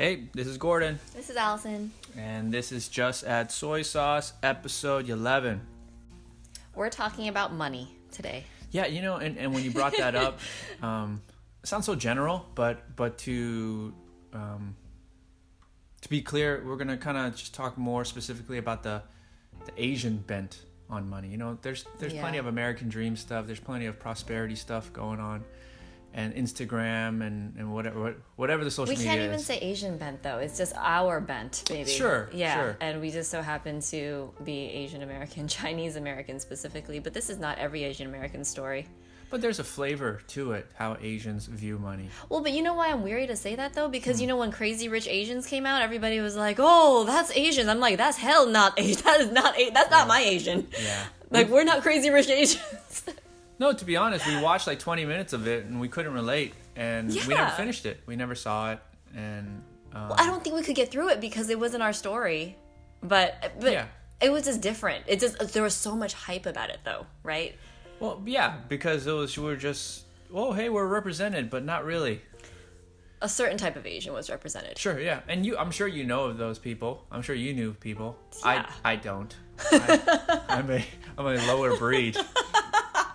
Hey, this is Gordon, This is Allison. and this is Just Add Soy Sauce, episode 11. We're talking about money today. Yeah, you know, and, and when you brought that up, um, it sounds so general, but but to um, to be clear, we're gonna kind of just talk more specifically about the the Asian bent on money. You know, there's there's Yeah. plenty of American dream stuff. There's plenty of prosperity stuff going on, and Instagram and and whatever whatever the social We media We can't even is. say Asian bent though. It's just our bent, maybe. Sure, Yeah. sure. And we just so happen to be Asian American, Chinese American specifically. But this is not every Asian American story. But there's a flavor to it, how Asians view money. Well, but you know why I'm weary to say that though? Because Hmm. you know when Crazy Rich Asians came out, everybody was like, "Oh, that's Asians." I'm like, "That's hell not Asian. That is not. A- that's not my Asian. Yeah. Like we're not Crazy Rich Asians." No, to be honest, we watched like 20 minutes of it and we couldn't relate, and we never Yeah. finished it. We never saw it, and um, I don't think we could get through it because it wasn't our story. But but Yeah. it was just different. It just there was so much hype about it though, right? well, yeah, because it was we were just, oh, hey, we're represented, but not really. A certain type of Asian was represented. Sure, yeah, and you, I'm sure you know of those people. I'm sure you knew people. Yeah. I, I don't. I, I'm a, I'm a lower breed.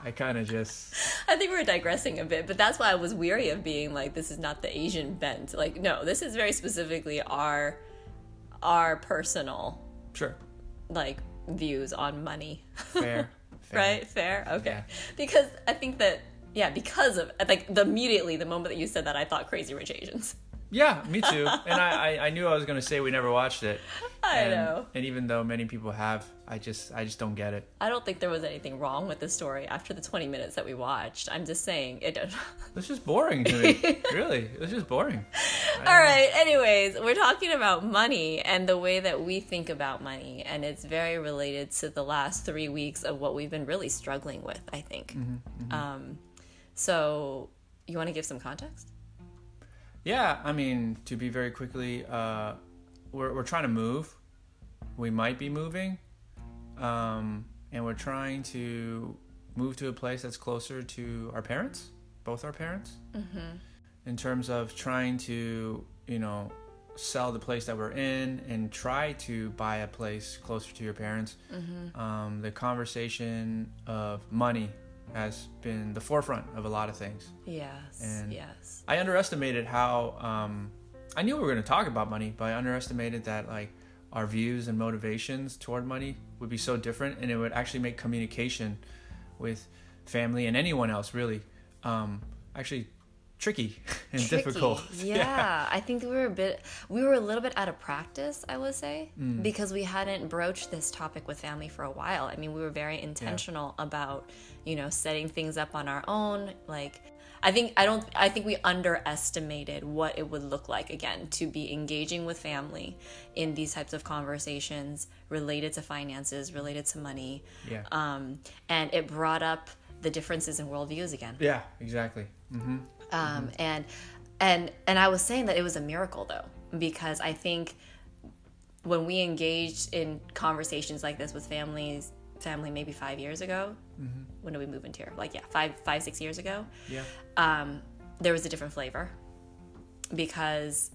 I kind of just, I think we're digressing a bit, but that's why I was weary of being like, this is not the Asian bent. Like, no, this is very specifically our our personal sure, like views on money. fair, fair. right? Fair? Okay. Yeah. Because I think that yeah, because of like the immediately the moment that you said that I thought crazy rich Asians. Yeah, me too. And I, I, I knew I was gonna say we never watched it. I and, know. And even though many people have, I just, I just don't get it. I don't think there was anything wrong with the story after the 20 minutes that we watched. I'm just saying it It's just boring to me. really, it's just boring. All right. Anyways, we're talking about money and the way that we think about money, and it's very related to the last three weeks of what we've been really struggling with. I think. Um, so, you want to give some context? Yeah, I mean, to be very quickly, uh, we're we're trying to move. We might be moving, um, and we're trying to move to a place that's closer to our parents, both our parents. Mm-hmm. In terms of trying to, you know, sell the place that we're in and try to buy a place closer to your parents. Um, the conversation of money has been the forefront of a lot of things. Yes. And- yes. I underestimated how um, I knew we were going to talk about money, but I underestimated that like our views and motivations toward money would be so different, and it would actually make communication with family and anyone else really um, actually tricky and Tricky. difficult. Yeah, I think we were a bit, we were a little bit out of practice, I would say, Mm. because we hadn't broached this topic with family for a while. I mean, we were very intentional about, you know, setting things up on our own. Like, I think I don't. I think we underestimated what it would look like again to be engaging with family in these types of conversations related to finances, related to money, yeah, um, and it brought up the differences in worldviews again yeah, exactly. hmm um, and and and I was saying that it was a miracle though because I think when we engaged in conversations like this with families, family maybe five years ago, when did we move into here? Like yeah, five five six years ago, Yeah, um, there was a different flavor because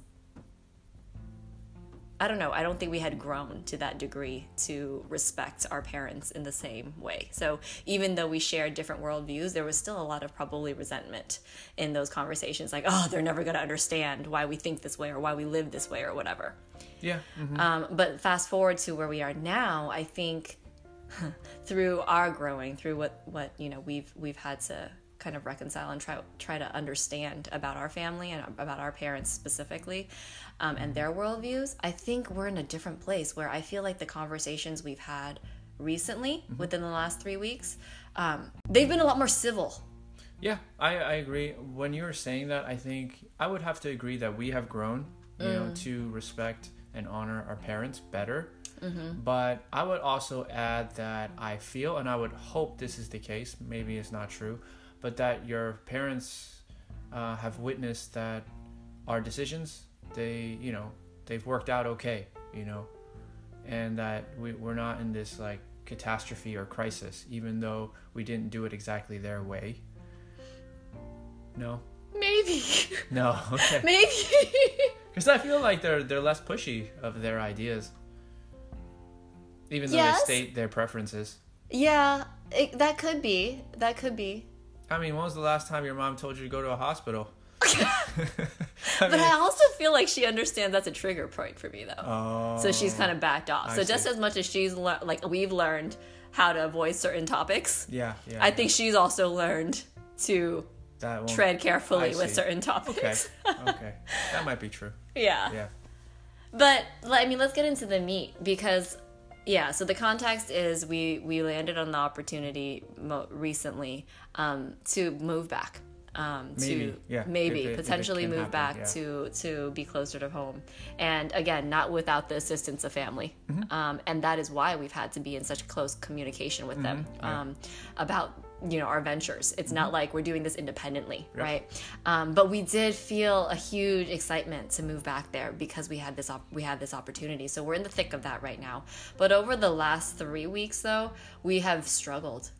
I don't know. I don't think we had grown to that degree to respect our parents in the same way. So even though we shared different worldviews, there was still a lot of probably resentment in those conversations. Like, oh, they're never going to understand why we think this way or why we live this way or whatever. yeah, mhm. Um, but fast forward to where we are now, I think through our growing, through what what you know we've we've had to kind of reconcile and try try to understand about our family and about our parents specifically, um, and their worldviews. I think we're in a different place where I feel like the conversations we've had recently within the last three weeks, um, they've been a lot more civil. Yeah, I, I agree. When you were saying that, I think I would have to agree that we have grown, you know, to respect and honor our parents better. But I would also add that I feel, and I would hope this is the case, maybe it's not true, but that your parents uh, have witnessed that our decisions, they, you know, they've worked out okay, you know, and that we, we're not in this like catastrophe or crisis, even though we didn't do it exactly their way. No? Maybe. No, okay. Maybe. Because I feel like they're they're less pushy of their ideas, even though Yes. they state their preferences. Yeah, it, that could be. That could be. I mean, when was the last time your mom told you to go to a hospital? But mean, I also feel like she understands that's a trigger point for me, though. oh, so she's oh, kind of backed off. I so just as much as she's lear- like we've learned how to avoid certain topics, yeah, yeah. I think she's also learned to tread carefully with see. certain Okay, topics. okay, that might be true. yeah. Yeah, But I mean, let's get into the meat because, yeah. So the context is we we landed on the opportunity mo- recently um, to move back. Um, Maybe, to yeah, maybe it- potentially move happen, back yeah. to to be closer to home, and again, not without the assistance of family, Mm-hmm. um, and that is why we've had to be in such close communication with them Mm-hmm. yeah. um, about you know our ventures. It's not like we're doing this independently, Yep. right? Um, but we did feel a huge excitement to move back there because we had this op- we had this opportunity. So we're in the thick of that right now. But over the last three weeks, though, we have struggled.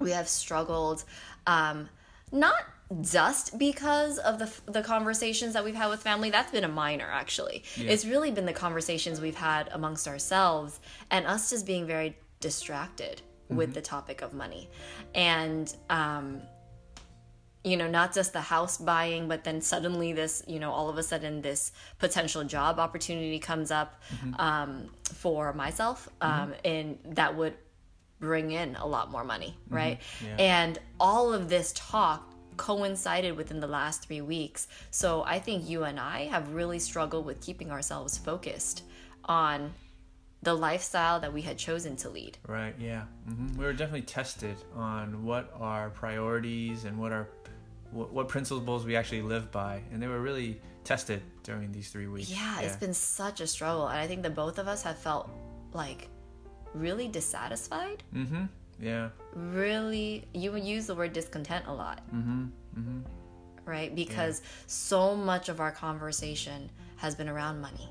We have struggled, um, not just because of the the conversations that we've had with family. That's been a minor, actually. Yeah. It's really been the conversations we've had amongst ourselves and us just being very distracted with the topic of money, and um, you know, not just the house buying, but then suddenly this, you know, all of a sudden this potential job opportunity comes up um, for myself, um, and that would bring in a lot more money, right? Yeah. And all of this talk coincided within the last three weeks. So I think you and I have really struggled with keeping ourselves focused on the lifestyle that we had chosen to lead. right. Yeah, hmm we were definitely tested on what our priorities and what our what, what principles we actually live by, and they were really tested during these three weeks. Yeah, it's been such a struggle. And I think that both of us have felt like really dissatisfied. Mm-hmm. Yeah. Really, you use the word discontent a lot, Mm-hmm. Mm-hmm. right? Because so much of our conversation has been around money.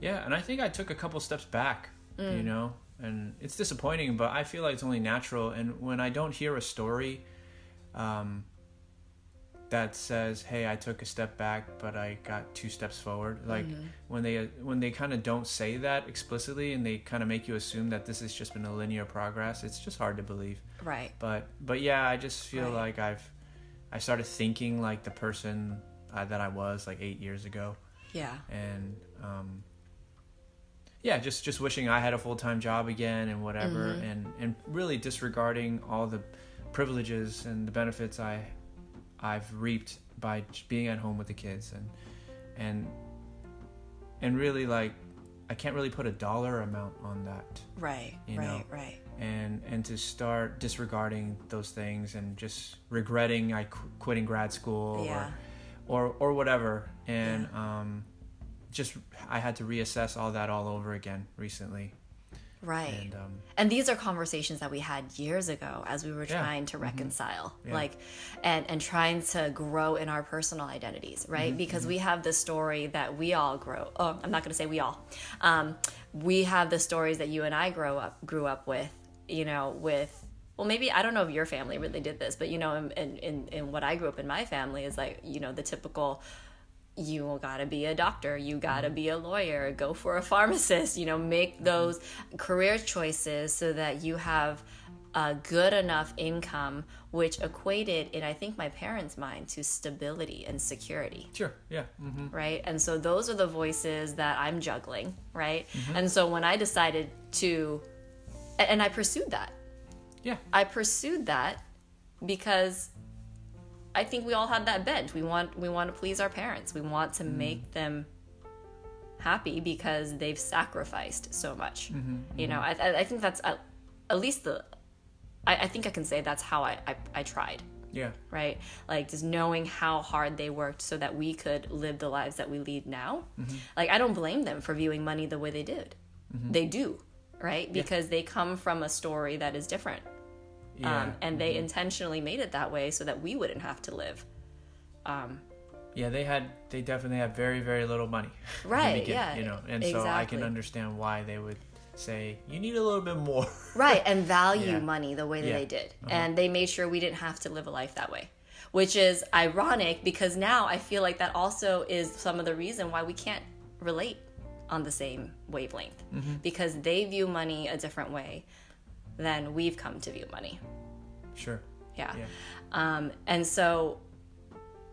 Yeah, and I think I took a couple steps back, Mm. you know, and it's disappointing, but I feel like it's only natural. And when I don't hear a story um, that says, "Hey, I took a step back, but I got two steps forward," like Mm-hmm. when they when they kind of don't say that explicitly, and they kind of make you assume that this has just been a linear progress, it's just hard to believe. Right. But but yeah, I just feel Right. like I've I started thinking like the person uh, that I was like eight years ago Yeah. and um, yeah, just just wishing I had a full time job again and whatever, Mm-hmm. and and really disregarding all the privileges and the benefits I I've reaped by being at home with the kids and and and really like I can't really put a dollar amount on that Right. You right. know. Right. and and to start disregarding those things and just regretting I qu- quitting grad school Yeah. or, or or whatever and um just I had to reassess all that all over again recently Right. and um and these are conversations that we had years ago as we were Yeah. trying to reconcile Yeah. like and and trying to grow in our personal identities right because we have the story that we all grow oh i'm not going to say we all um, we have the stories that you and i grow up grew up with you know with well maybe i don't know if your family really did this but you know in, in, in what i grew up in my family is like you know the typical you gotta be a doctor you gotta be a lawyer go for a pharmacist you know make those career choices so that you have a good enough income which equated in i think my parents mind to stability and security. Sure yeah hmm right? And so those are the voices that i'm juggling right? Mm-hmm. and so when i decided to and i pursued that. Yeah. I pursued that because I think we all have that bent. We want we want to please our parents. We want to mm-hmm. make them happy because they've sacrificed so much. Mm-hmm. You know, mm-hmm. I, I I think that's at, at least the. I, I think I can say that's how I, I, I tried, yeah right? Like just knowing how hard they worked so that we could live the lives that we lead now. Like I don't blame them for viewing money the way they did. They do, right? Because they come from a story that is different yeah um, and they intentionally made it that way so that we wouldn't have to live. Um, yeah they had they definitely had very very little money Right, beginning, yeah, you know and so I can understand why they would say you need a little bit more right, and value Yeah. money the way that Yeah. they did, Uh-huh. and they made sure we didn't have to live a life that way. which is ironic because now I feel like that also is some of the reason why we can't relate on the same wavelength because they view money a different way than we've come to view money. Sure. Yeah. Yeah. Um, and so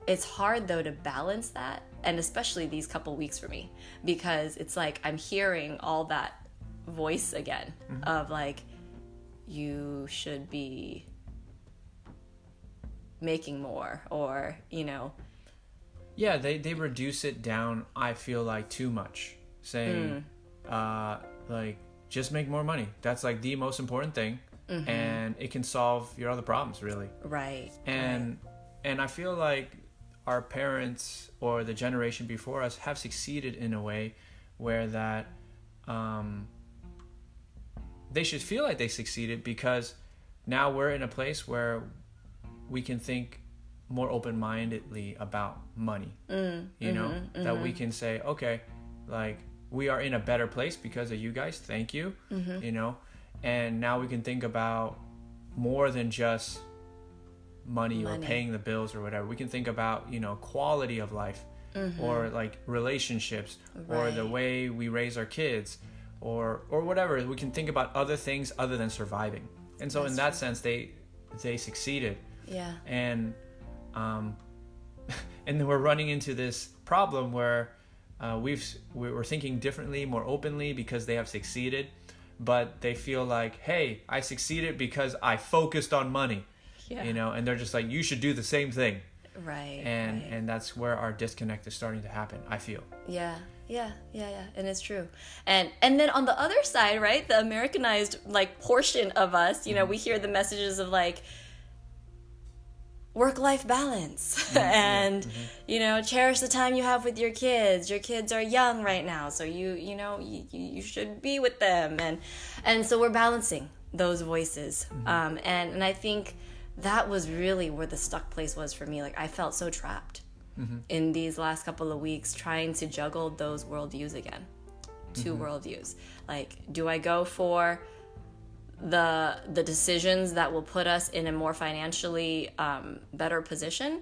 it's hard though to balance that, and especially these couple weeks for me, because it's like I'm hearing all that voice again of like, you should be making more, or, you know, Yeah, they, they reduce it down, I feel like, too much. Saying, uh, like, just make more money. That's like the most important thing. Mm-hmm. And it can solve your other problems, really. right. And and I feel like our parents or the generation before us have succeeded in a way where that um, they should feel like they succeeded because now we're in a place where we can think more open-mindedly about money mm, you know mm-hmm, that we mm-hmm. can say okay like we are in a better place because of you guys. Thank you you know? And now we can think about more than just money, or paying the bills or whatever. We can think about you know quality of life or like relationships or the way we raise our kids or or whatever. We can think about other things other than surviving. And so in that sense they they succeeded. Yeah. and um, and then we're running into this problem where uh, we've we- we're thinking differently, more openly because they have succeeded, but they feel like, hey, I succeeded because I focused on money, Yeah. you know, and they're just like, you should do the same thing, Right. and right. and that's where our disconnect is starting to happen. I feel. Yeah, yeah, yeah, yeah, and it's true. And and then on the other side, right, the Americanized like portion of us, you know, we hear the messages of like work life balance mm-hmm. and mm-hmm. you know cherish the time you have with your kids. Your kids are young right now so you you know you, you should be with them. And and so we're balancing those voices. Mm-hmm. Um and and i think that was really where the stuck place was for me. Like i felt so trapped in these last couple of weeks trying to juggle those worldviews again. 2 worldviews. Like do i go for the the decisions that will put us in a more financially um, better position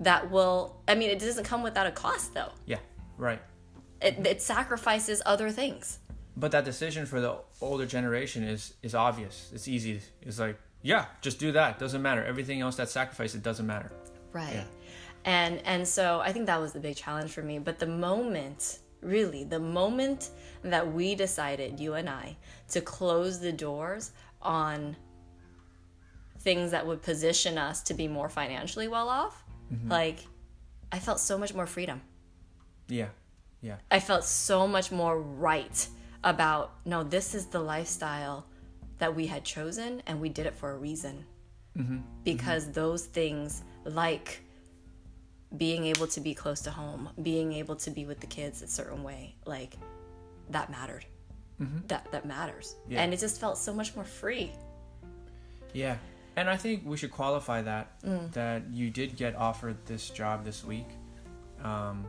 that will i mean it doesn't come without a cost though Yeah, right. it, it sacrifices other things But that decision for the older generation is is obvious. It's easy. It's like, yeah, just do that. Doesn't matter. Everything else that sacrifice, it doesn't matter. right Yeah. and and so i think that was the big challenge for me but the moment really the moment that we decided you and i to close the doors on things that would position us to be more financially well off mm-hmm. like i felt so much more freedom Yeah, yeah. I felt so much more right about no, this is the lifestyle that we had chosen and we did it for a reason. Mm-hmm. Because those things, like being able to be close to home, being able to be with the kids a certain way, like that mattered. That that matters, Yeah. and it just felt so much more free. Yeah, and I think we should qualify that that you did get offered this job this week, um,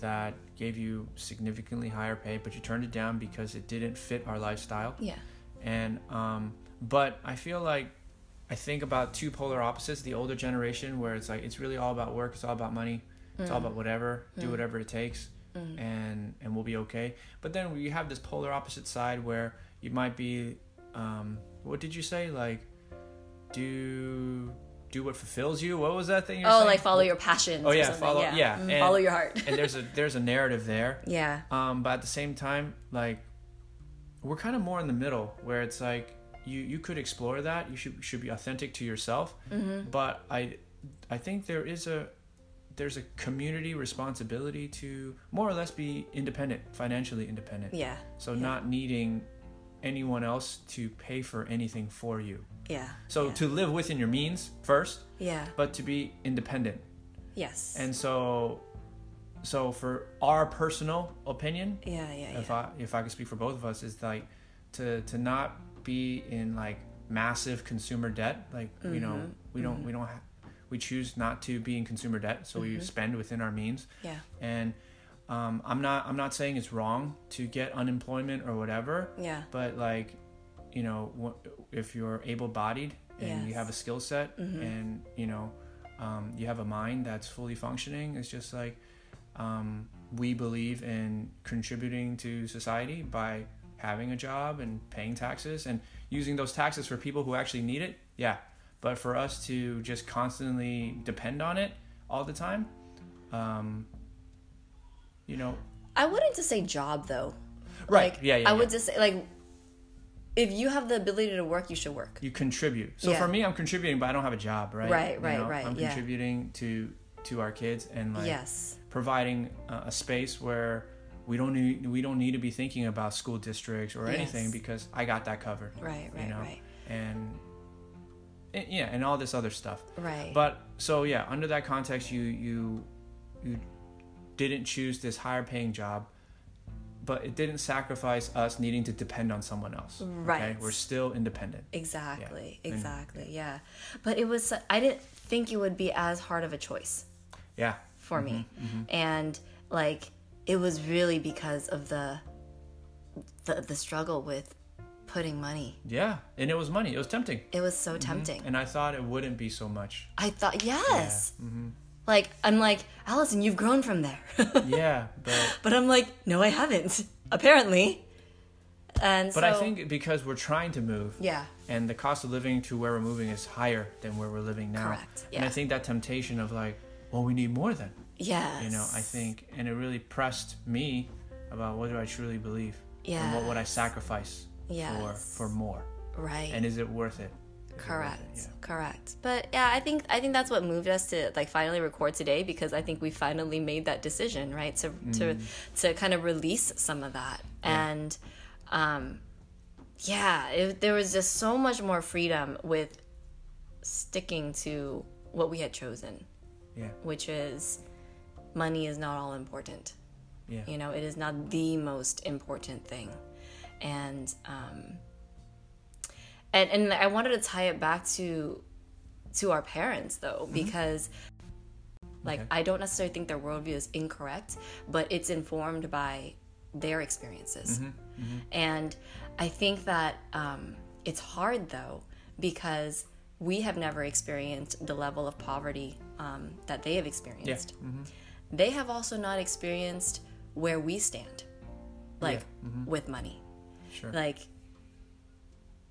that gave you significantly higher pay, but you turned it down because it didn't fit our lifestyle. Yeah, And um, but I feel like I think about two polar opposites: the older generation, where it's like it's really all about work, it's all about money, it's all about whatever, do whatever it takes, and and we'll be okay. But then we have this polar opposite side where you might be, um, what did you say? Like, do do what fulfills you. What was that thing? You're Oh, saying? like follow your passions. Oh, yeah, follow- yeah, yeah, Mm, and- follow your heart. and there's a there's a narrative there. yeah, Um, but at the same time, like we're kind of more in the middle where it's like you you could explore that. You should should be authentic to yourself. Mm-hmm. But I I think there is a there's a community responsibility to more or less be independent, financially independent. yeah, So not needing anyone else to pay for anything for you. yeah. So yeah. to live within your means first, yeah, but to be independent. yes, And so so for our personal opinion, yeah, yeah, yeah. if I if I could speak for both of us, is like to to not be in like massive consumer debt. Like you know Mm-hmm. we don't we don't ha- we choose not to be in consumer debt, so Mm-hmm. we spend within our means. yeah, And um, I'm not I'm not saying it's wrong to get unemployment or whatever, yeah, but like you know if you're able bodied and you have a skill set Mm-hmm. and you know um, you have a mind that's fully functioning. It's just like um, we believe in contributing to society by having a job and paying taxes and using those taxes for people who actually need it. Yeah, but for us to just constantly depend on it all the time, um, you know, I wouldn't just say job though. Right. Like, Yeah, yeah, I yeah. would just say like, if you have the ability to work, you should work. you contribute. So Yeah. for me, I'm contributing, but I don't have a job, right? Right, You right, know, right, I'm yeah. contributing to to our kids and like yes. providing a, a space where we don't need we don't need to be thinking about school districts or anything because I got that covered. Right. Right. you know, Right. and, and yeah, and all this other stuff. Right. But so yeah, under that context, you you you didn't choose this higher paying job, but it didn't sacrifice us needing to depend on someone else. Okay? Right. we're still independent. Exactly. And- Exactly. Yeah. But it was. I didn't think it would be as hard of a choice Yeah, for me, Mm-hmm, and like it was really because of the the the struggle with putting money. yeah, and it was money. It was tempting, It was so tempting. and I thought it wouldn't be so much. I thought yes. mm-hmm. Like I'm like Allison, you've grown from there. Yeah, but but I'm like, no, I haven't. Apparently. And but so, I think because we're trying to move, yeah, and the cost of living to where we're moving is higher than where we're living now. Correct, Yeah. And I think that temptation of like, well, we need more then. Yeah. You know, I think, and it really pressed me about what do I truly believe, and what would I sacrifice Yes. for more, right, and is it worth it? Is it worth it? correct, Yeah. correct. But yeah, I think I think that's what moved us to like finally record today because I think we finally made that decision, right? To to Mm. to kind of release some of that and. um yeah, it, there was just so much more freedom with sticking to what we had chosen. Yeah. which is money is not all important. Yeah. You know, it is not the most important thing. And um and and I wanted to tie it back to to our parents though because like Okay. I don't necessarily think their worldview is incorrect, but it's informed by their experiences. And I think that um, it's hard though because we have never experienced the level of poverty um, that they have experienced. They have also not experienced where we stand, like with money, Sure. like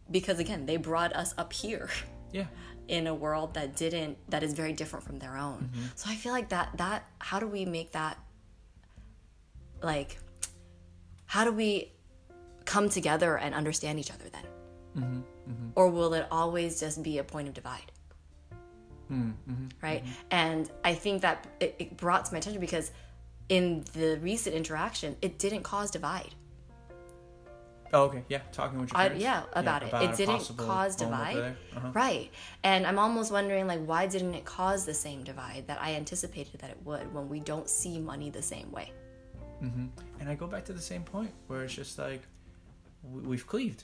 because again they brought us up here. Yeah. in a world that didn't that is very different from their own. Mm-hmm. so i feel like that that how do we make that like how do we come together and understand each other then? Mm-hmm, or will it always just be a point of divide? Mm-hmm, right? And i think that it, it brought to my attention because in the recent interaction it didn't cause divide Oh, okay. Yeah. Talking with your I, parents. yeah, about it. a it didn't cause divide. Uh-huh. Right. And I'm almost wondering like why didn't it cause the same divide that I anticipated that it would when we don't see money the same way. And I go back to the same point where it's just like we- we've cleaved.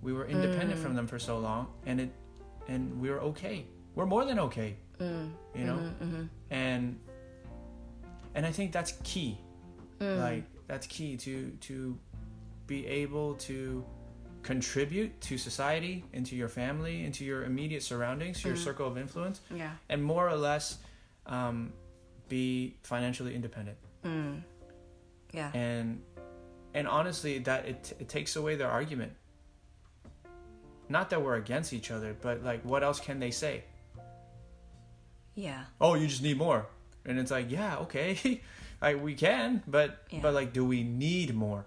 We were independent Mm. from them for so long, and it, and we were okay. We're more than okay. Mm. You know, Mm-hmm, and and I think that's key. Mm. Like that's key to to be able to contribute to society, into your family, into your immediate surroundings, Mm. your circle of influence, Yeah. and more or less um, be financially independent. Yeah. and and honestly that it, it takes away their argument not that we're against each other but like what else can they say yeah. oh you just need more and it's like yeah okay like we can but Yeah. but like do we need more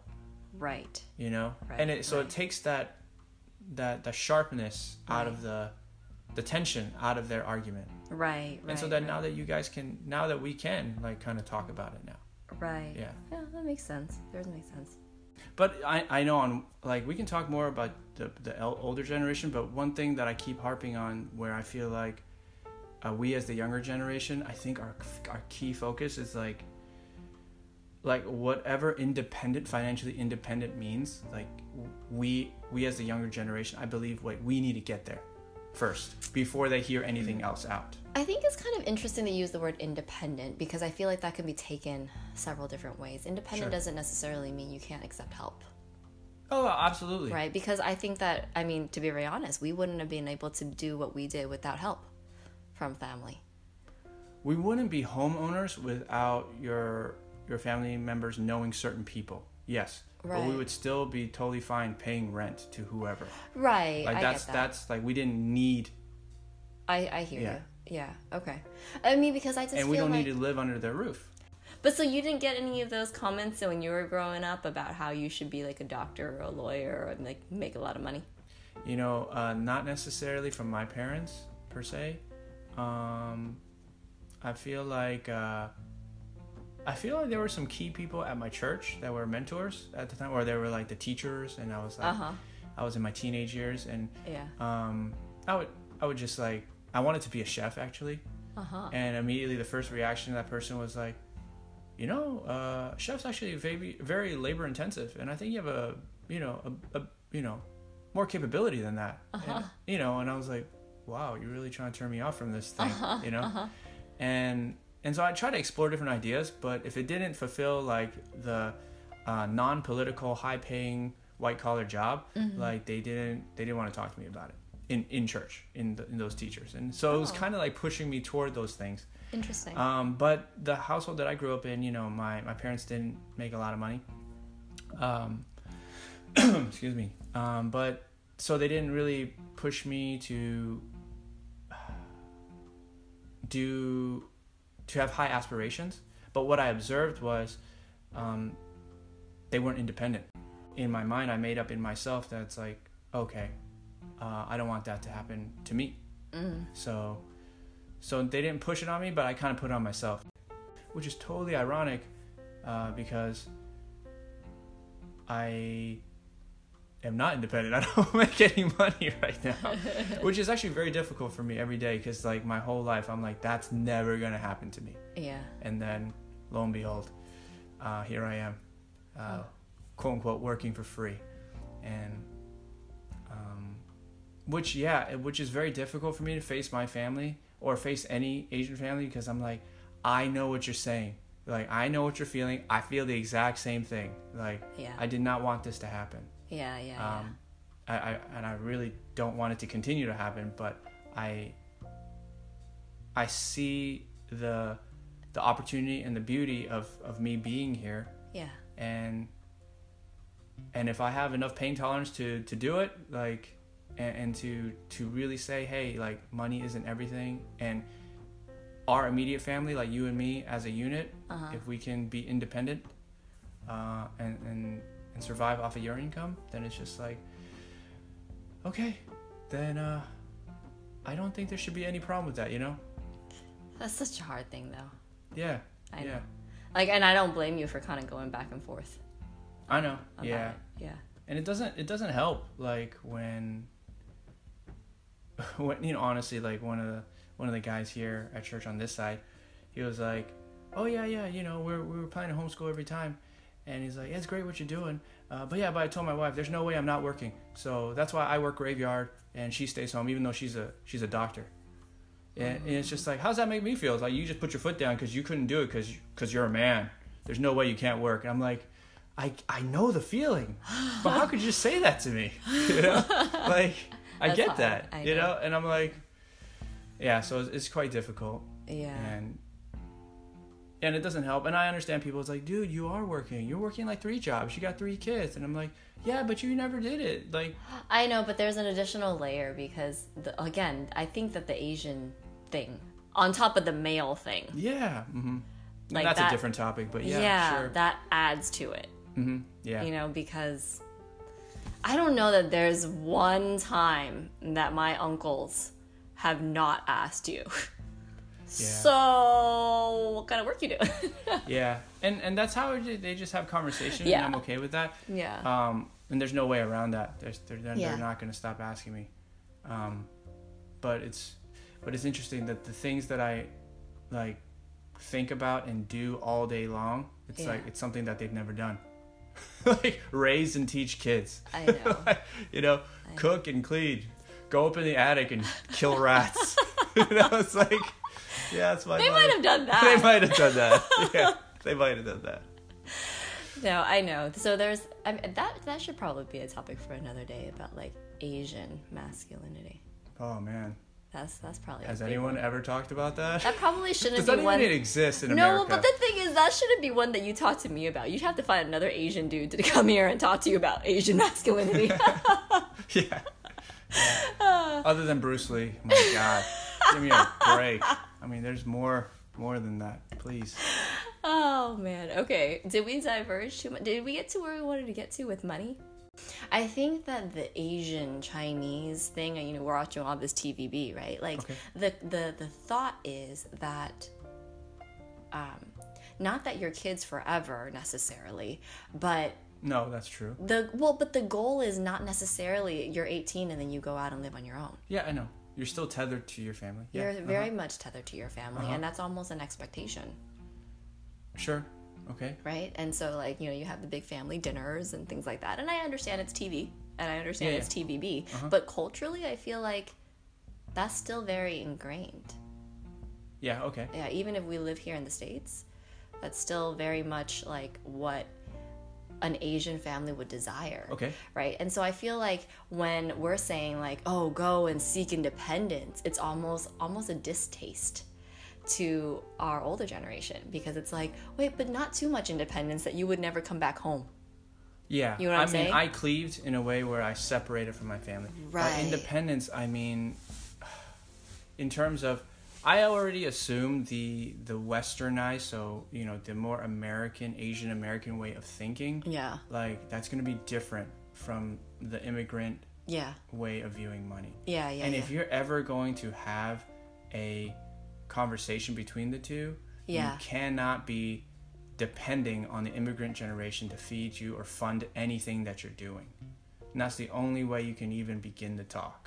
Right. you know Right, and it so right. it takes that that the sharpness out of the the tension out of their argument Right. Right. and so that right. now that you guys can now that we can like kind of talk about it now Right. yeah Yeah, that makes sense. That does make sense. But I, I know on like we can talk more about the the older generation, but one thing that I keep harping on, where I feel like uh, we as the younger generation, I think our our key focus is like like whatever independent, financially independent means. Like we we as the younger generation, I believe like we need to get there first before they hear anything mm. else out. I think it's kind of interesting to use the word independent because I feel like that can be taken several different ways. Independent Sure. doesn't necessarily mean you can't accept help. Oh, absolutely. right? Because I think that, I mean, to be very honest, we wouldn't have been able to do what we did without help from family. we wouldn't be homeowners without your your family members knowing certain people. Yes. But we would still be totally fine paying rent to whoever. Right. Like I that's get that. that's like we didn't need I, I hear Yeah. you. Yeah. Okay. I mean, because I just and we don't like. need to live under their roof. But so you didn't get any of those comments when you were growing up about how you should be like a doctor or a lawyer or like make a lot of money. You know, uh, not necessarily from my parents per se. Um, I feel like uh, I feel like there were some key people at my church that were mentors at the time, or they were like the teachers, and I was like, Uh huh. I was in my teenage years, and Yeah. um, I would I would just like I wanted to be a chef actually, Uh huh. and immediately the first reaction of that person was like, you know, uh, chef's actually very very labor intensive, and I think you have a you know a, a you know more capability than that, Uh-huh. And, you know, and I was like, wow, you're really trying to turn me off from this thing, Uh-huh. you know, Uh-huh. and and so I tried to explore different ideas, but if it didn't fulfill like the uh, non-political, high-paying, white-collar job, Mm-hmm. like they didn't they didn't want to talk to me about it in in church in the, in those teachers, and so it was Oh. kind of like pushing me toward those things. Interesting. Um, but the household that I grew up in, you know, my, my parents didn't make a lot of money. Um, excuse me. Um, but so they didn't really push me to do to have high aspirations. But what I observed was um, they weren't independent. In my mind, I made up in myself that it's like, okay, uh, I don't want that to happen to me. mm. So, so they didn't push it on me, but I kind of put it on myself, which is totally ironic, uh, because I am not independent. I don't make any money right now, which is actually very difficult for me every day because like my whole life I'm like that's never gonna happen to me, Yeah. and then lo and behold, uh, here I am, uh, quote unquote working for free, and um, which yeah, which is very difficult for me to face my family or face any Asian family because I'm like, I know what you're saying, like I know what you're feeling. I feel the exact same thing. Like Yeah. I did not want this to happen. Yeah. Yeah. Yeah. Um, I, I and I really don't want it to continue to happen, but I I see the the opportunity and the beauty of, of me being here yeah. and and if I have enough pain tolerance to to do it, like and, and to to really say, hey, like money isn't everything, and our immediate family, like you and me as a unit, Uh-huh. if we can be independent uh, and and and survive off of your income, then it's just like, okay, then uh, I don't think there should be any problem with that, you know? That's such a hard thing, though. Yeah, I yeah, know. Like, and I don't blame you for kind of going back and forth. I know, yeah. It. Yeah. and it doesn't it doesn't help like when when you know honestly like one of the one of the guys here at church on this side he was like oh yeah yeah you know we're we were planning to homeschool every time and he's like yeah, it's great what you're doing. Uh, but yeah but i told my wife there's no way i'm not working. So that's why i work graveyard and she stays home even though she's a she's a doctor. And, and it's just like how does that make me feel? It's like you just put your foot down because you couldn't do it because because you're a man. There's no way you can't work. And i'm like I, I know the feeling, but how could you just say that to me? You know, like I That's get hard. that, I you know. know, and I'm like, yeah, so it's, it's quite difficult, Yeah. and and it doesn't help. And I understand people. It's like, dude, you are working. You're working like three jobs. You got three kids, and I'm like, yeah, but you never did it. Like, I know, but there's an additional layer because, the, again, I think that the Asian thing, on top of the male thing, yeah, mm-hmm. Like that's that- a different topic, but yeah, sure, that adds to it. hmm yeah, You know, because I don't know that there's one time that my uncles have not asked you. So, what kind of work you do? yeah, and and that's how it, they just have conversation, Yeah. and I'm okay with that. yeah. Um, and there's no way around that. There's, they're, they're, Yeah. they're not going to stop asking me. Um, but it's, but it's interesting that the things that I, like, think about and do all day long, it's Yeah. like it's something that they've never done. like raise and teach kids. I know. you know, I know. cook and clean, go up in the attic and kill rats. you know, it's like, yeah, that's my. They might have done that. They might have done that. Yeah, they might have done that. No, I know. So there's I mean, that that should probably be a topic for another day about like Asian masculinity. Oh man, That's that's probably. Has a big anyone one. ever talked about that? That probably shouldn't Does be that one. even exist in no, America? but the thing is, that shouldn't be one that you talk to me about. You'd have to find another Asian dude to come here and talk to you about Asian masculinity. yeah. Yeah. Other than Bruce Lee, my God, give me a break. I mean, there's more, more than that. Please. oh man. Okay. Did we diverge too much? Did we get to where we wanted to get to with money? I think that the Asian Chinese thing, you know, we're watching all this TVB, right? Like Okay. the the the thought is that um not that your kids forever necessarily, but No, that's true. the well, but the goal is not necessarily you're 18 and then you go out and live on your own. Yeah, I know. You're still tethered to your family. Yeah. You're very uh-huh. much tethered to your family, Uh-huh. and that's almost an expectation. Sure. Okay. right? And so, like, you know, you have the big family dinners and things like that. And I understand it's TV and I understand Yeah, it's TVB, Uh-huh. but culturally, I feel like that's still very ingrained. Yeah. Okay. Yeah, even if we live here in the States, that's still very much like what an Asian family would desire. Okay. Right. And so I feel like when we're saying like, oh, go and seek independence, it's almost almost a distaste to our older generation because it's like, wait, but not too much independence that you would never come back home. Yeah. You know what I I'm mean, saying? I cleaved in a way where I separated from my family. By Right. independence, I mean, in terms of, I already assumed the the westernized, so you know, the more American, Asian American way of thinking. Yeah. Like that's going to be different from the immigrant Yeah. way of viewing money. Yeah. Yeah. and yeah. if you're ever going to have a conversation between the two, Yeah. you cannot be depending on the immigrant generation to feed you or fund anything that you're doing. And that's the only way you can even begin to talk.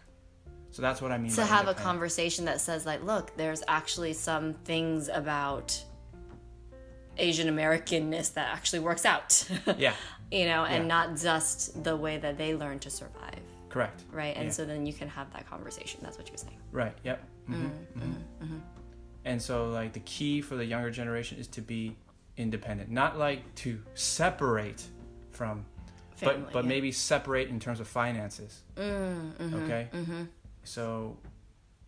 So that's what I mean. to have a conversation that says like look there's actually some things about asian americanness that actually works out Yeah, you know and Yeah. not just the way that they learn to survive correct. right and Yeah. so then you can have that conversation that's what you're saying Right. Yep. Mm, hmm Mm-hmm. And so, like, the key for the younger generation is to be independent, not like to separate from, Family, but but yeah. maybe separate in terms of finances. mm, mhm, Okay. So,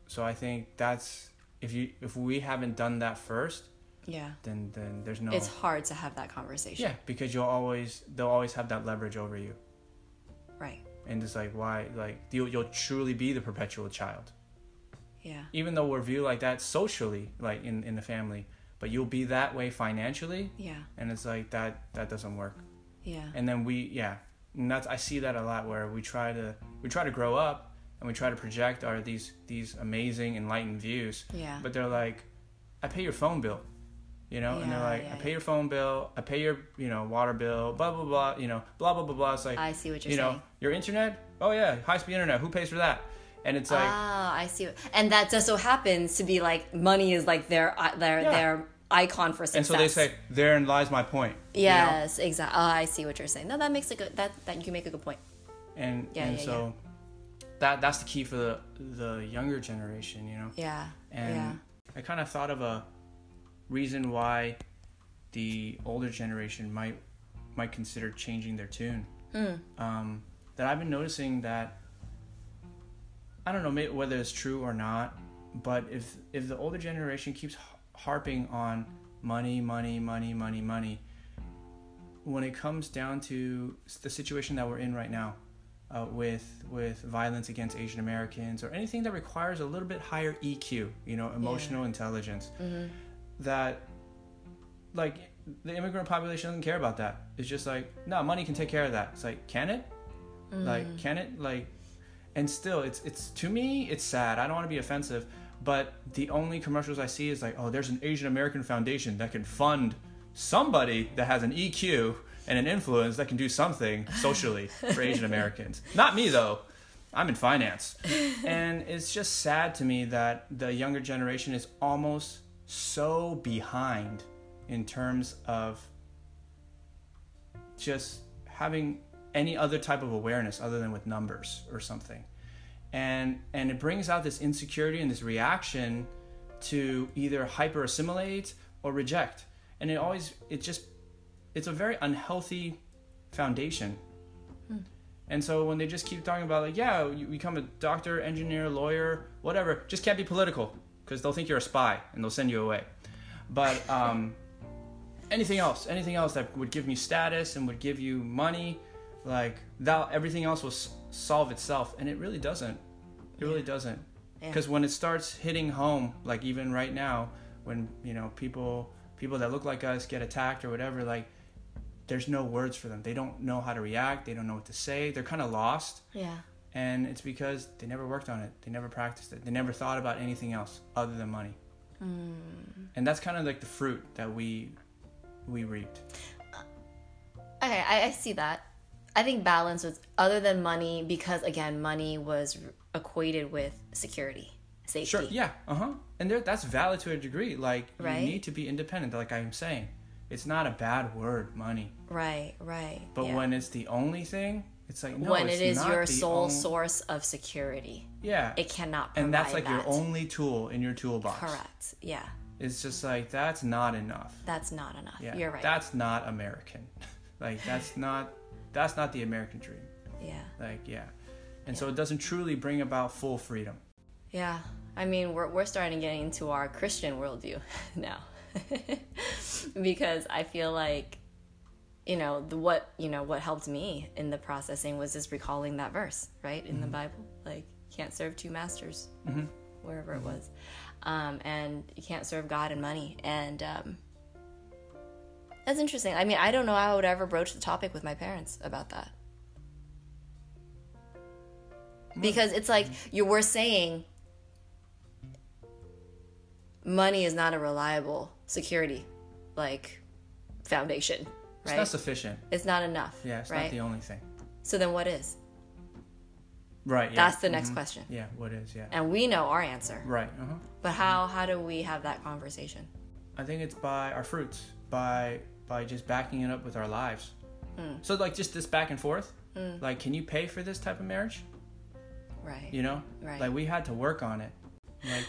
so I think that's if you if we haven't done that first, yeah. then then there's no it's hard to have that conversation. Yeah because you'll always they'll always have that leverage over you, right. And it's like why like you'll you'll truly be the perpetual child. yeah. Even though we're viewed like that socially, like in, in the family, but you'll be that way financially, yeah. And it's like that that doesn't work. yeah. And then we, yeah, and that's I see that a lot where we try to we try to grow up and we try to project our these these amazing enlightened views, yeah but they're like, I pay your phone bill, you know, and they're like, yeah, I pay yeah. your phone bill, I pay your you know water bill, blah blah blah, you know, blah blah blah blah. It's like i see what you're you know your internet, oh yeah, high speed internet, who pays for that? And it's like. ah i see and that just so happens to be like money is like their uh, their Yeah. their icon for success And so they say, therein lies my point. you know? Yes, exactly. Oh, I see what you're saying. No, that makes a good that that you make a good point. And Yeah, and yeah, so that that's the key for the the younger generation, you know. Yeah. And yeah. I kind of thought of a reason why the older generation might might consider changing their tune. Mm. Um, that I've been noticing that I don't know whether it's true or not, but if if the older generation keeps harping on money, money, money, money, money, when it comes down to the situation that we're in right now, uh, with with violence against Asian Americans or anything that requires a little bit higher EQ, you know, emotional intelligence, Mm-hmm. that like the immigrant population doesn't care about that. It's just like, no, money can take care of that. It's like, can it? Like, can it? Like, and still, it's it's to me, it's sad. I don't want to be offensive, but the only commercials I see is like, oh, there's an Asian American foundation that can fund somebody that has an EQ and an influence that can do something socially for Asian Americans. Not me though. I'm in finance. And it's just sad to me that the younger generation is almost so behind in terms of just having any other type of awareness other than with numbers or something. And and it brings out this insecurity and this reaction to either hyper assimilate or reject. And it always it just it's a very unhealthy foundation. And so when they just keep talking about like, yeah, you become a doctor, engineer, lawyer, whatever, just can't be political because they'll think you're a spy and they'll send you away. But um, anything else, anything else that would give me status and would give you money, like that, everything else will s- solve itself, and it really doesn't. It really doesn't. Yeah. Because when it starts hitting home, like even right now, when you know people people that look like us get attacked or whatever, like there's no words for them. They don't know how to react. They don't know what to say. They're kind of lost, Yeah. and it's because they never worked on it. They never practiced it. They never thought about anything else other than money. And that's kind of like the fruit that we we reaped. Okay, I, I see that. I think balance was other than money because again, money was equated with security, safety. Sure. Yeah. Uh huh. And there, that's valid to a degree. Like Right. you need to be independent. Like I'm saying, it's not a bad word, money. Right, right. But yeah. when it's the only thing, it's like no. when it's it is your sole on- source of security, Yeah. it cannot provide and that's like your only tool in your toolbox. Correct. Yeah, It's just like that's not enough. that's not enough. Yeah. You're right. That's not American. like that's not that's not the American dream. yeah, Like yeah. And so it doesn't truly bring about full freedom. yeah. I mean, we're we're starting to get into our Christian worldview now, because I feel like, you know, the what you know what helped me in the processing was just recalling that verse right in Mm-hmm. the Bible, like can't serve two masters, Mhm. wherever it was, um, and you can't serve God and money, and um, that's interesting. I mean, I don't know how I would ever broach the topic with my parents about that. Because it's like you were saying money is not a reliable security like foundation, right It's not sufficient. it's not enough. Yeah, it's right? not the only thing. so then what is? Right. Yeah. That's the next Mhm. question. Yeah, what is, yeah. And we know our answer. Right. Uh-huh. But how how do we have that conversation? I think it's by our fruits, by by just backing it up with our lives. Hmm. So like just this back and forth. Like, can you pay for this type of marriage? Right. You know, Right. like we had to work on it. Like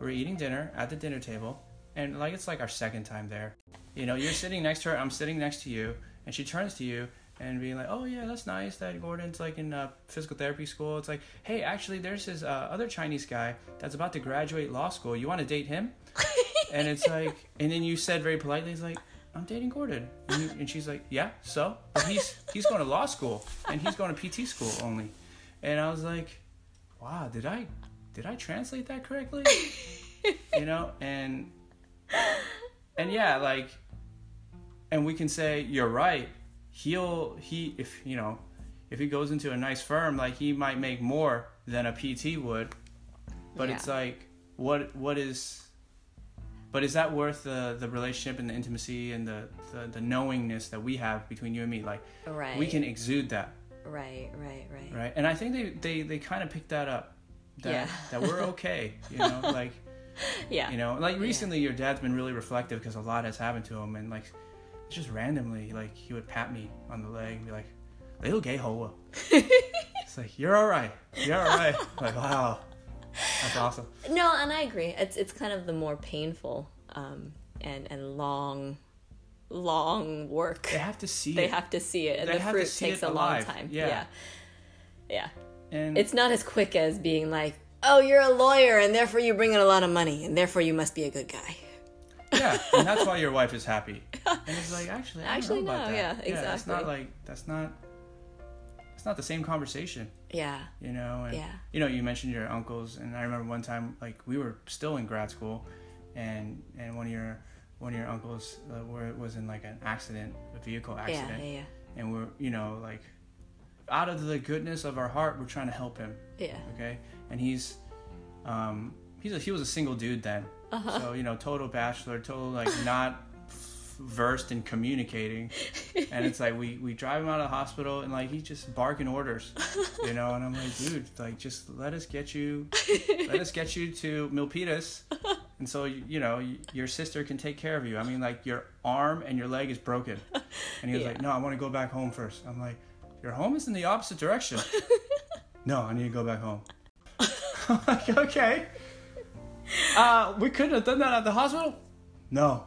we're eating dinner at the dinner table, and like it's like our second time there. You know, you're sitting next to her, I'm sitting next to you, and she turns to you and being like, "Oh yeah, that's nice that Gordon's like in uh, physical therapy school." It's like, "Hey, actually, there's this uh, other Chinese guy that's about to graduate law school. You want to date him?" and it's like, and then you said very politely, "It's like." I'm dating Gordon, and, you, and she's like, "Yeah, so?" But he's he's going to law school, and he's going to PT school only. And I was like, "Wow, did I did I translate that correctly?" you know, and and yeah, like, and we can say you're right. He'll he if you know if he goes into a nice firm, like he might make more than a PT would. But it's like, what what is but is that worth the the relationship and the intimacy and the, the the knowingness that we have between you and me? Like Right. we can exude that, Right, right, right. right? And I think they they, they kind of picked that up. That Yeah. that we're okay, you know, like Yeah. you know, like recently your dad's been really reflective because a lot has happened to him, and like just randomly, like he would pat me on the leg and be like, "Little gay hoa." it's like you're all right, you're all right. like wow, that's awesome. No, and I agree. It's it's kind of the more painful um, and and long, long work. They have to see They it, have to see it, and They the fruit takes a long time. Yeah. yeah, yeah. and It's not as quick as being like, "Oh, you're a lawyer, and therefore you bring in a lot of money, and therefore you must be a good guy." yeah, and that's why your wife is happy. And it's like actually, I Actually, don't know about no, that. yeah, It's not like that's not. It's not the same conversation, Yeah, you know. And, Yeah. You know, you mentioned your uncles, and I remember one time, like we were still in grad school, and and one of your one of your uncles uh, were, was in like an accident, a vehicle yeah, accident, yeah, yeah, and we're you know like out of the goodness of our heart, we're trying to help him. yeah. okay and he's um he's a, he was a single dude then. Uh-huh. so you know total bachelor total like not versed in communicating. And it's like we we drive him out of the hospital and like he's just barking orders you know? And i'm like dude like just let us get you let us get you to milpitas. And so you, you know y- your sister can take care of you. I mean like your arm and your leg is broken. And he was Yeah. like no i want to go back home first. I'm like your home is in the opposite direction. No i need to go back home I'm like, okay. Uh, we couldn't have done that at the hospital? No.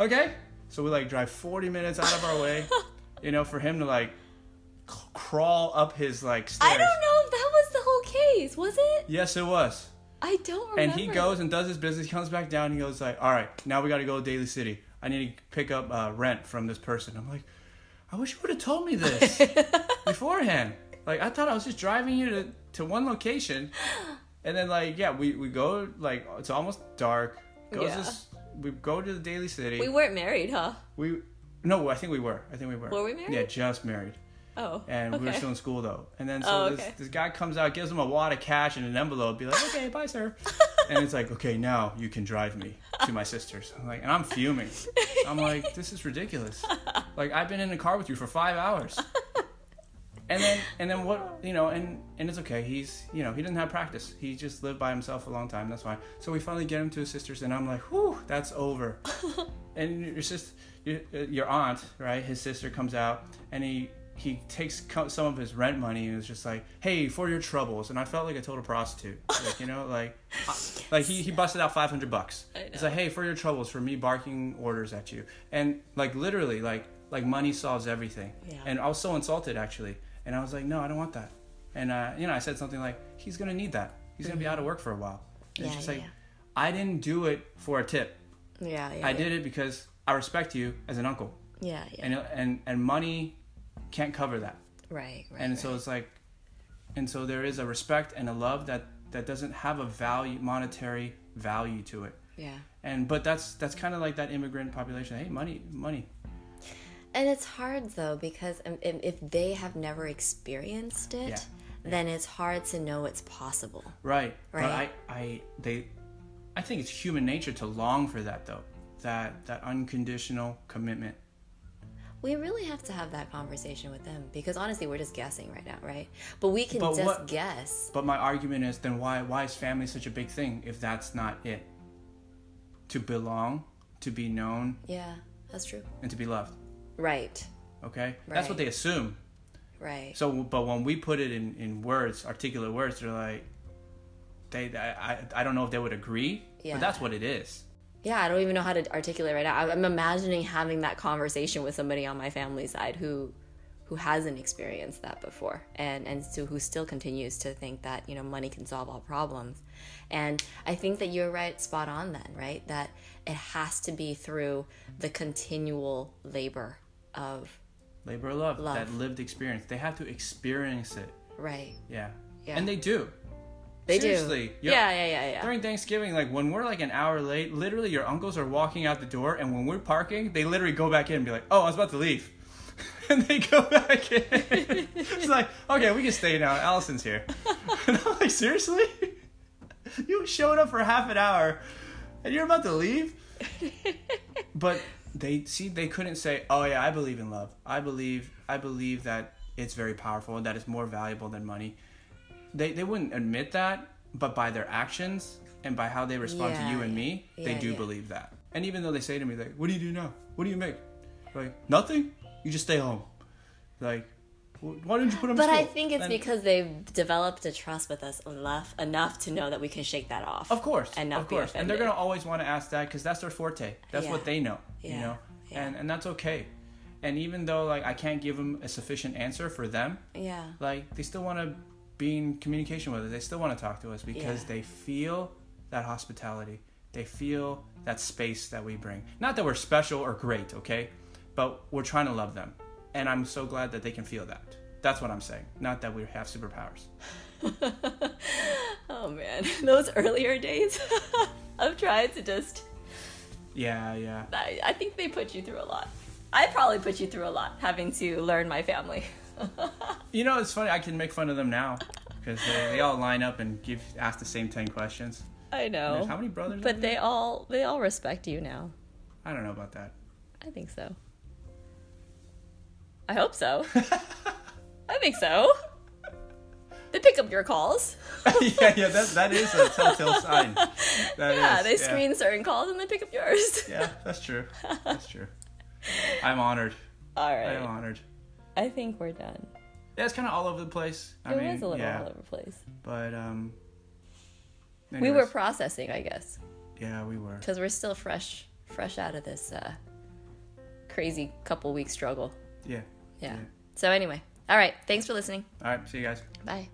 Okay. So we like drive 40 minutes out of our way, you know, for him to like crawl up his like stairs. I don't know if that was the whole case, was it? Yes, it was. I don't remember. And he goes and does his business. He comes back down. He goes like, "All right, now we got to go to Daly City. I need to pick up uh, rent from this person." I'm like, "I wish you would have told me this beforehand. Like, I thought I was just driving you to to one location, and then like, yeah, we we go like it's almost dark. Goes Yeah. this, we go to the Daly City. We weren't married, huh? We no, I think we were. I think we were. Were we married? Yeah, just married. Oh. And we were still in school though. And then so Oh, this, okay. this guy comes out, gives him a wad of cash and an envelope, be like, okay, bye, sir. and it's like, okay, now you can drive me to my sister's. I'm like, and I'm fuming. I'm like, this is ridiculous. Like I've been in the car with you for five hours. And then and then what you know, and and it's okay. He's you know, he doesn't have practice. He just lived by himself a long time, that's fine. So we finally get him to his sister's and I'm like, whew, that's over. and your sister your, your aunt right his sister comes out and he he takes some of his rent money and is just like hey for your troubles and i felt like a total prostitute like you know like like he, he busted out 500 bucks it's like hey for your troubles for me barking orders at you and like literally like like money solves everything Yeah. and i was so insulted actually and i was like no i don't want that and uh, you know i said something like he's gonna need that he's gonna be out of work for a while and Yeah, it's just yeah, like yeah. i didn't do it for a tip Yeah, yeah. I did it because I respect you as an uncle, Yeah, yeah. and and and money can't cover that. right, right. And right. so it's like, and so there is a respect and a love that that doesn't have a value, monetary value to it. yeah. And but that's that's kind of like that immigrant population. Hey, money, money. And it's hard though because um, if, they have never experienced it, Yeah. then it's hard to know it's possible. Right. But I I they, I think it's human nature to long for that though. That that unconditional commitment. We really have to have that conversation with them because honestly, we're just guessing right now, right? But we can But just what- guess. But my argument is then why why is family such a big thing if that's not it? To belong, to be known, Yeah, that's true. and to be loved. Right, Okay? That's what they assume. right. So but when we put it in, in words, articulate words, they're like they I, I, don't know if they would agree, Yeah. but that's what it is. Yeah, I don't even know how to articulate right now. I'm- I'm imagining having that conversation with somebody on my family side who who hasn't experienced that before and and so who still continues to think that, you know, money can solve all problems. And I think that you're right spot on then, right? That it has to be through the continual labor of Labor of love, Love. that lived experience. They have to experience it. right. Yeah. Yeah. And they do. They Seriously. do. Yeah, yeah, yeah, yeah. During Thanksgiving, like when we're like an hour late, literally your uncles are walking out the door, and when we're parking, they literally go back in and be like, "Oh, I was about to leave," and they go back in. it's like, okay, we can stay now. Allison's here, and I'm like, seriously, you showed up for half an hour, and you're about to leave. but they see they couldn't say, "Oh yeah, I believe in love. I believe I believe that it's very powerful and that it's more valuable than money." They they wouldn't admit that, but by their actions and by how they respond to you and yeah. me, they do yeah. believe that. And even though they say to me like, "What do you do now? What do you make?" Like, "Nothing. You just stay home." Like, "Why didn't you put them?" But I think it's And- because they've developed a trust with us enough enough to know that we can shake that off. Of course, And not of be course, and they're gonna always want to ask that because that's their forte. That's what they know, you know, Yeah. and and that's okay. And even though like I can't give them a sufficient answer for them, Yeah. like they still want to be in communication with us. They still want to talk to us because Yeah. they feel that hospitality. They feel that space that we bring. Not that we're special or great, okay, but we're trying to love them, and I'm so glad that they can feel that. That's what I'm saying. Not that we have superpowers. Oh man, those earlier days of trying to just. Yeah, yeah. I, I think they put you through a lot. I probably put you through a lot having to learn my family. You know, it's funny. I can make fun of them now because they, they all line up and give ask the same ten questions. I know. how many brothers? are but they all they all respect you now. I don't know about that. I think so. I hope so. I think so. They pick up your calls. yeah, yeah. That that is a telltale sign. That Yeah, is, they screen certain calls and they pick up yours. Yeah, that's true. That's true. I'm honored. All I'm honored. I think we're done. Yeah, it's kind of all over the place. I It mean, was a little yeah, all over the place. but um. We were processing, I guess, Yeah, we were. because we're still fresh, fresh out of this uh, crazy couple week struggle. Yeah. Yeah. Yeah. So anyway, All right. Thanks for listening. All right. See you guys. Bye.